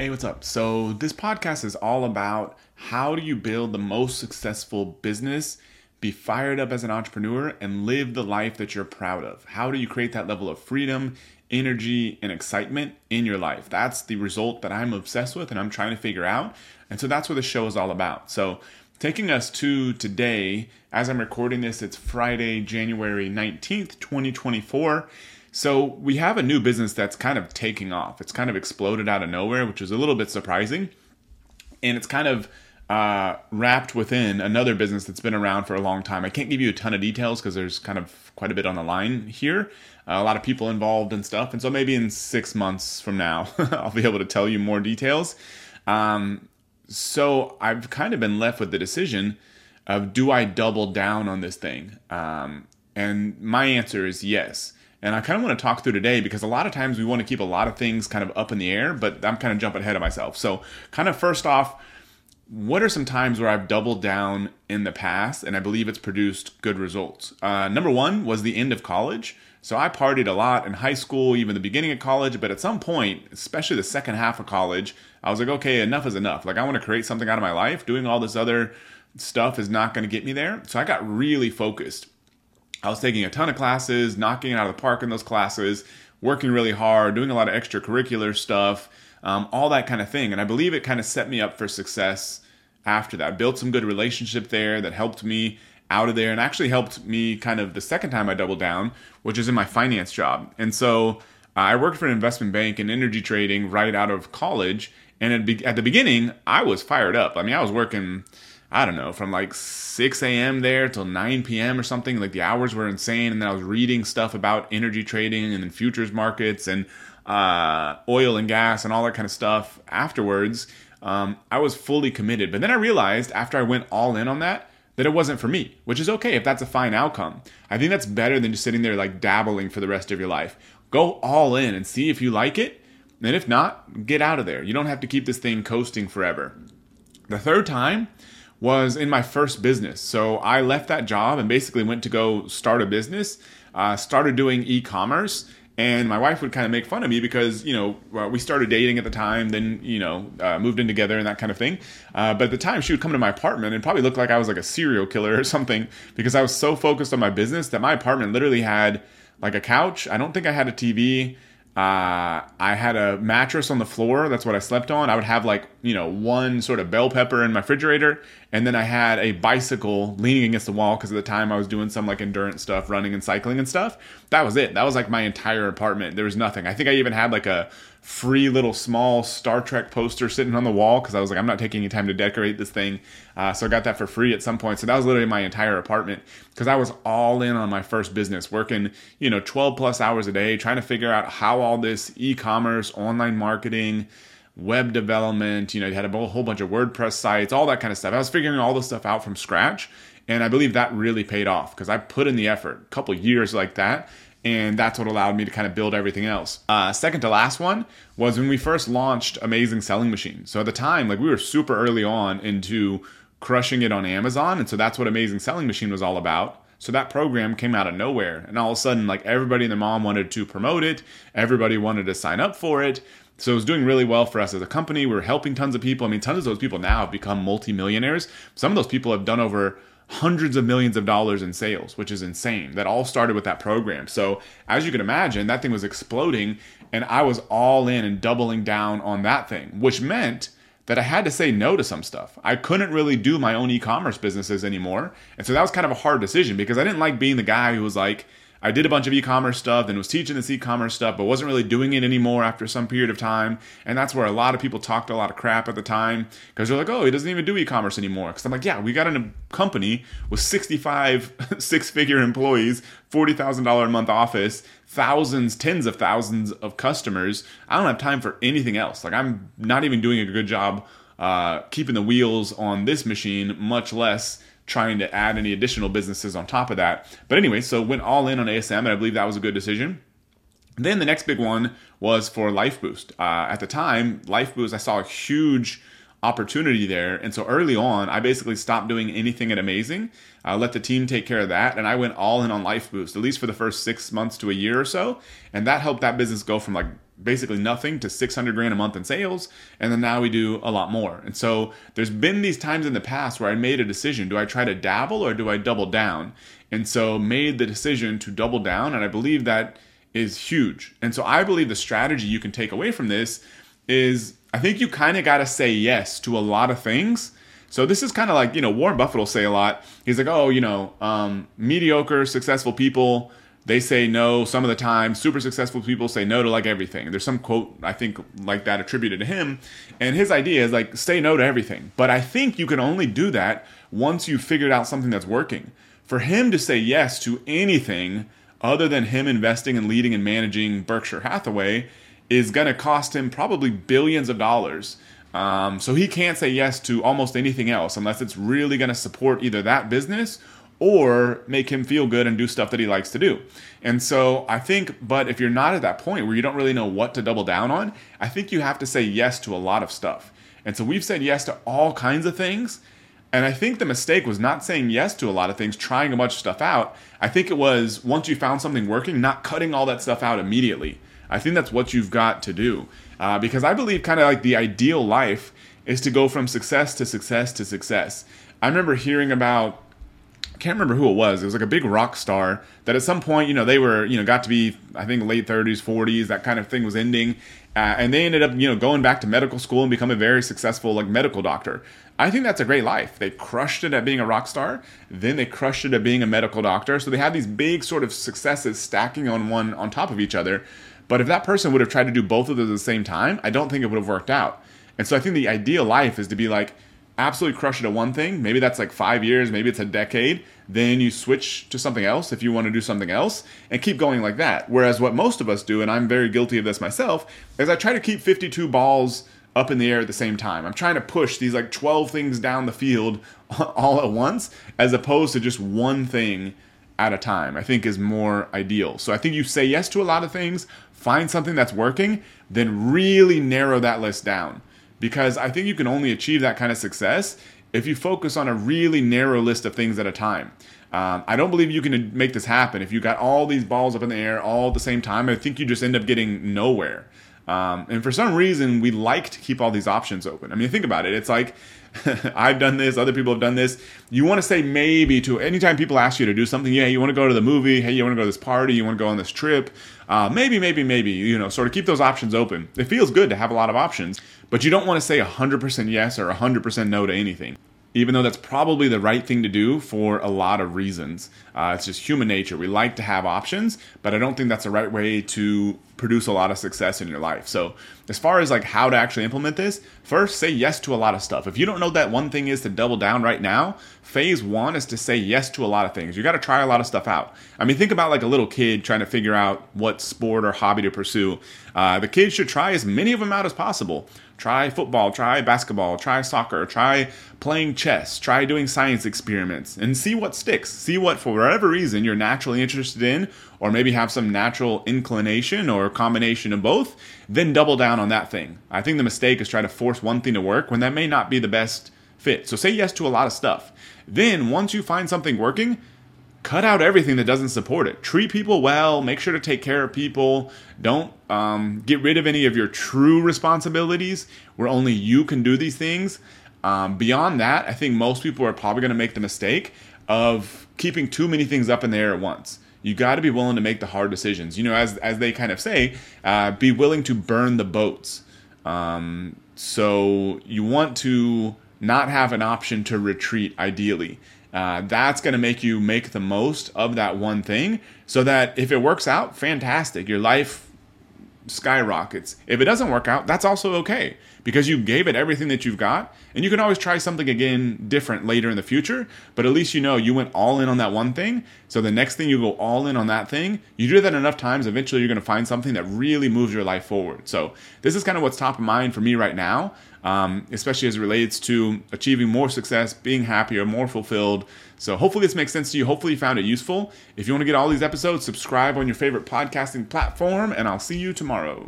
Hey, what's up? So, this podcast is all about how do you build the most successful business, be fired up as an entrepreneur, and live the life that you're proud of. How do you create that level of freedom, energy, and excitement in your life? That's the result that I'm obsessed with and I'm trying to figure out. And so, that's what the show is all about. So, taking us to today, as I'm recording this, it's Friday, January 19th, 2024. So we have a new business that's kind of taking off. It's kind of exploded out of nowhere, which is a little bit surprising. And it's kind of uh, wrapped within another business that's been around for a long time. I can't give you a ton of details because there's kind of quite a bit on the line here, uh, a lot of people involved and stuff. And so maybe in six months from now, I'll be able to tell you more details. Um, so I've kind of been left with the decision of do I double down on this thing? Um, and my answer is yes. And I kind of want to talk through today because a lot of times we want to keep a lot of things kind of up in the air, but I'm kind of jumping ahead of myself. So, kind of first off, what are some times where I've doubled down in the past and I believe it's produced good results? Uh, number one was the end of college. So I partied a lot in high school, even the beginning of college, but at some point, especially the second half of college, I was like, okay, enough is enough. Like, I want to create something out of my life. Doing all this other stuff is not going to get me there. So I got really focused. I was taking a ton of classes, knocking it out of the park in those classes, working really hard, doing a lot of extracurricular stuff, um, all that kind of thing. And I believe it kind of set me up for success after that. Built some good relationship there that helped me out of there and actually helped me kind of the second time I doubled down, which is in my finance job. And so uh, I worked for an investment bank in energy trading right out of college. And at the beginning, I was fired up. I mean, I was working I don't know, from like 6 a.m. there till 9 p.m. or something. Like the hours were insane. And then I was reading stuff about energy trading and then futures markets and uh, oil and gas and all that kind of stuff afterwards. Um, I was fully committed. But then I realized after I went all in on that, that it wasn't for me, which is okay if that's a fine outcome. I think that's better than just sitting there like dabbling for the rest of your life. Go all in and see if you like it. And if not, get out of there. You don't have to keep this thing coasting forever. The third time, was in my first business. So I left that job and basically went to go start a business, uh, started doing e commerce. And my wife would kind of make fun of me because, you know, we started dating at the time, then, you know, uh, moved in together and that kind of thing. Uh, but at the time, she would come to my apartment and probably look like I was like a serial killer or something because I was so focused on my business that my apartment literally had like a couch. I don't think I had a TV. Uh, I had a mattress on the floor. That's what I slept on. I would have like, you know, one sort of bell pepper in my refrigerator. And then I had a bicycle leaning against the wall because at the time I was doing some like endurance stuff, running and cycling and stuff. That was it. That was like my entire apartment. There was nothing. I think I even had like a free little small Star Trek poster sitting on the wall because I was like, I'm not taking any time to decorate this thing. Uh, so I got that for free at some point. So that was literally my entire apartment because I was all in on my first business, working, you know, 12 plus hours a day, trying to figure out how all this e commerce, online marketing, web development, you know, you had a whole bunch of WordPress sites, all that kind of stuff. I was figuring all this stuff out from scratch. And I believe that really paid off because I put in the effort, a couple years like that and that's what allowed me to kind of build everything else. Uh, second to last one was when we first launched Amazing Selling Machine. So at the time, like we were super early on into crushing it on Amazon, and so that's what Amazing Selling Machine was all about. So that program came out of nowhere, and all of a sudden, like everybody and their mom wanted to promote it, everybody wanted to sign up for it. So it was doing really well for us as a company. We were helping tons of people. I mean, tons of those people now have become multimillionaires. Some of those people have done over hundreds of millions of dollars in sales, which is insane. That all started with that program. So, as you can imagine, that thing was exploding, and I was all in and doubling down on that thing, which meant that I had to say no to some stuff. I couldn't really do my own e commerce businesses anymore. And so that was kind of a hard decision because I didn't like being the guy who was like, I did a bunch of e-commerce stuff and was teaching this e-commerce stuff, but wasn't really doing it anymore after some period of time. And that's where a lot of people talked a lot of crap at the time because they're like, "Oh, he doesn't even do e-commerce anymore." Because I'm like, "Yeah, we got a company with 65 six-figure employees, forty thousand dollar a month office, thousands, tens of thousands of customers. I don't have time for anything else. Like I'm not even doing a good job uh, keeping the wheels on this machine, much less." Trying to add any additional businesses on top of that. But anyway, so went all in on ASM, and I believe that was a good decision. Then the next big one was for LifeBoost. Uh, at the time, LifeBoost, I saw a huge opportunity there. And so early on, I basically stopped doing anything at Amazing. I let the team take care of that. And I went all in on LifeBoost, at least for the first six months to a year or so. And that helped that business go from like basically nothing to 600 grand a month in sales and then now we do a lot more. And so there's been these times in the past where i made a decision do i try to dabble or do i double down? And so made the decision to double down and i believe that is huge. And so i believe the strategy you can take away from this is i think you kind of got to say yes to a lot of things. So this is kind of like you know warren buffett will say a lot. He's like oh you know um, mediocre successful people they say no some of the time. Super successful people say no to like everything. There's some quote I think like that attributed to him, and his idea is like say no to everything. But I think you can only do that once you've figured out something that's working. For him to say yes to anything other than him investing and leading and managing Berkshire Hathaway is going to cost him probably billions of dollars. Um, so he can't say yes to almost anything else unless it's really going to support either that business or make him feel good and do stuff that he likes to do. And so I think, but if you're not at that point where you don't really know what to double down on, I think you have to say yes to a lot of stuff. And so we've said yes to all kinds of things. And I think the mistake was not saying yes to a lot of things, trying a bunch of stuff out. I think it was once you found something working, not cutting all that stuff out immediately. I think that's what you've got to do. Uh, because I believe kind of like the ideal life is to go from success to success to success. I remember hearing about can't remember who it was. It was like a big rock star that at some point, you know, they were, you know, got to be, I think, late 30s, 40s, that kind of thing was ending. Uh, and they ended up, you know, going back to medical school and become a very successful, like, medical doctor. I think that's a great life. They crushed it at being a rock star, then they crushed it at being a medical doctor. So they had these big sort of successes stacking on one on top of each other. But if that person would have tried to do both of those at the same time, I don't think it would have worked out. And so I think the ideal life is to be like, absolutely crush it at one thing, maybe that's like five years, maybe it's a decade, then you switch to something else if you want to do something else and keep going like that. Whereas what most of us do, and I'm very guilty of this myself, is I try to keep 52 balls up in the air at the same time. I'm trying to push these like 12 things down the field all at once as opposed to just one thing at a time. I think is more ideal. So I think you say yes to a lot of things, find something that's working, then really narrow that list down because I think you can only achieve that kind of success if you focus on a really narrow list of things at a time. Um, I don't believe you can make this happen if you got all these balls up in the air all at the same time. I think you just end up getting nowhere. Um, and for some reason, we like to keep all these options open. I mean, think about it. It's like I've done this, other people have done this. You want to say maybe to anytime people ask you to do something, yeah, you want to go to the movie, hey, you want to go to this party, you want to go on this trip, uh, maybe, maybe, maybe, you know, sort of keep those options open. It feels good to have a lot of options, but you don't want to say 100% yes or 100% no to anything even though that's probably the right thing to do for a lot of reasons. Uh, it's just human nature. We like to have options, but I don't think that's the right way to produce a lot of success in your life. So, as far as like how to actually implement this, first say yes to a lot of stuff. If you don't know that one thing is to double down right now, phase one is to say yes to a lot of things. You got to try a lot of stuff out. I mean, think about like a little kid trying to figure out what sport or hobby to pursue. Uh, the kid should try as many of them out as possible. Try football, try basketball, try soccer, try playing chess, try doing science experiments, and see what sticks. See what, for whatever reason, you're naturally interested in, or maybe have some natural inclination or combination of both, then double down on that thing. I think the mistake is trying to force one thing to work when that may not be the best fit. So say yes to a lot of stuff. Then, once you find something working, cut out everything that doesn't support it. Treat people well. Make sure to take care of people. Don't um, get rid of any of your true responsibilities where only you can do these things. Um, beyond that, I think most people are probably going to make the mistake of keeping too many things up in the air at once. You got to be willing to make the hard decisions. You know, as as they kind of say, uh, be willing to burn the boats. Um, so you want to not have an option to retreat, ideally. Uh, that's going to make you make the most of that one thing so that if it works out, fantastic. Your life skyrockets. If it doesn't work out, that's also okay because you gave it everything that you've got and you can always try something again different later in the future, but at least you know you went all in on that one thing. So the next thing you go all in on that thing, you do that enough times, eventually you're going to find something that really moves your life forward. So this is kind of what's top of mind for me right now, um, especially as it relates to achieving more success, being happier, more fulfilled. So hopefully this makes sense to you. Hopefully you found it useful. If you want to get all these episodes, subscribe on your favorite podcasting platform, and I'll see you tomorrow.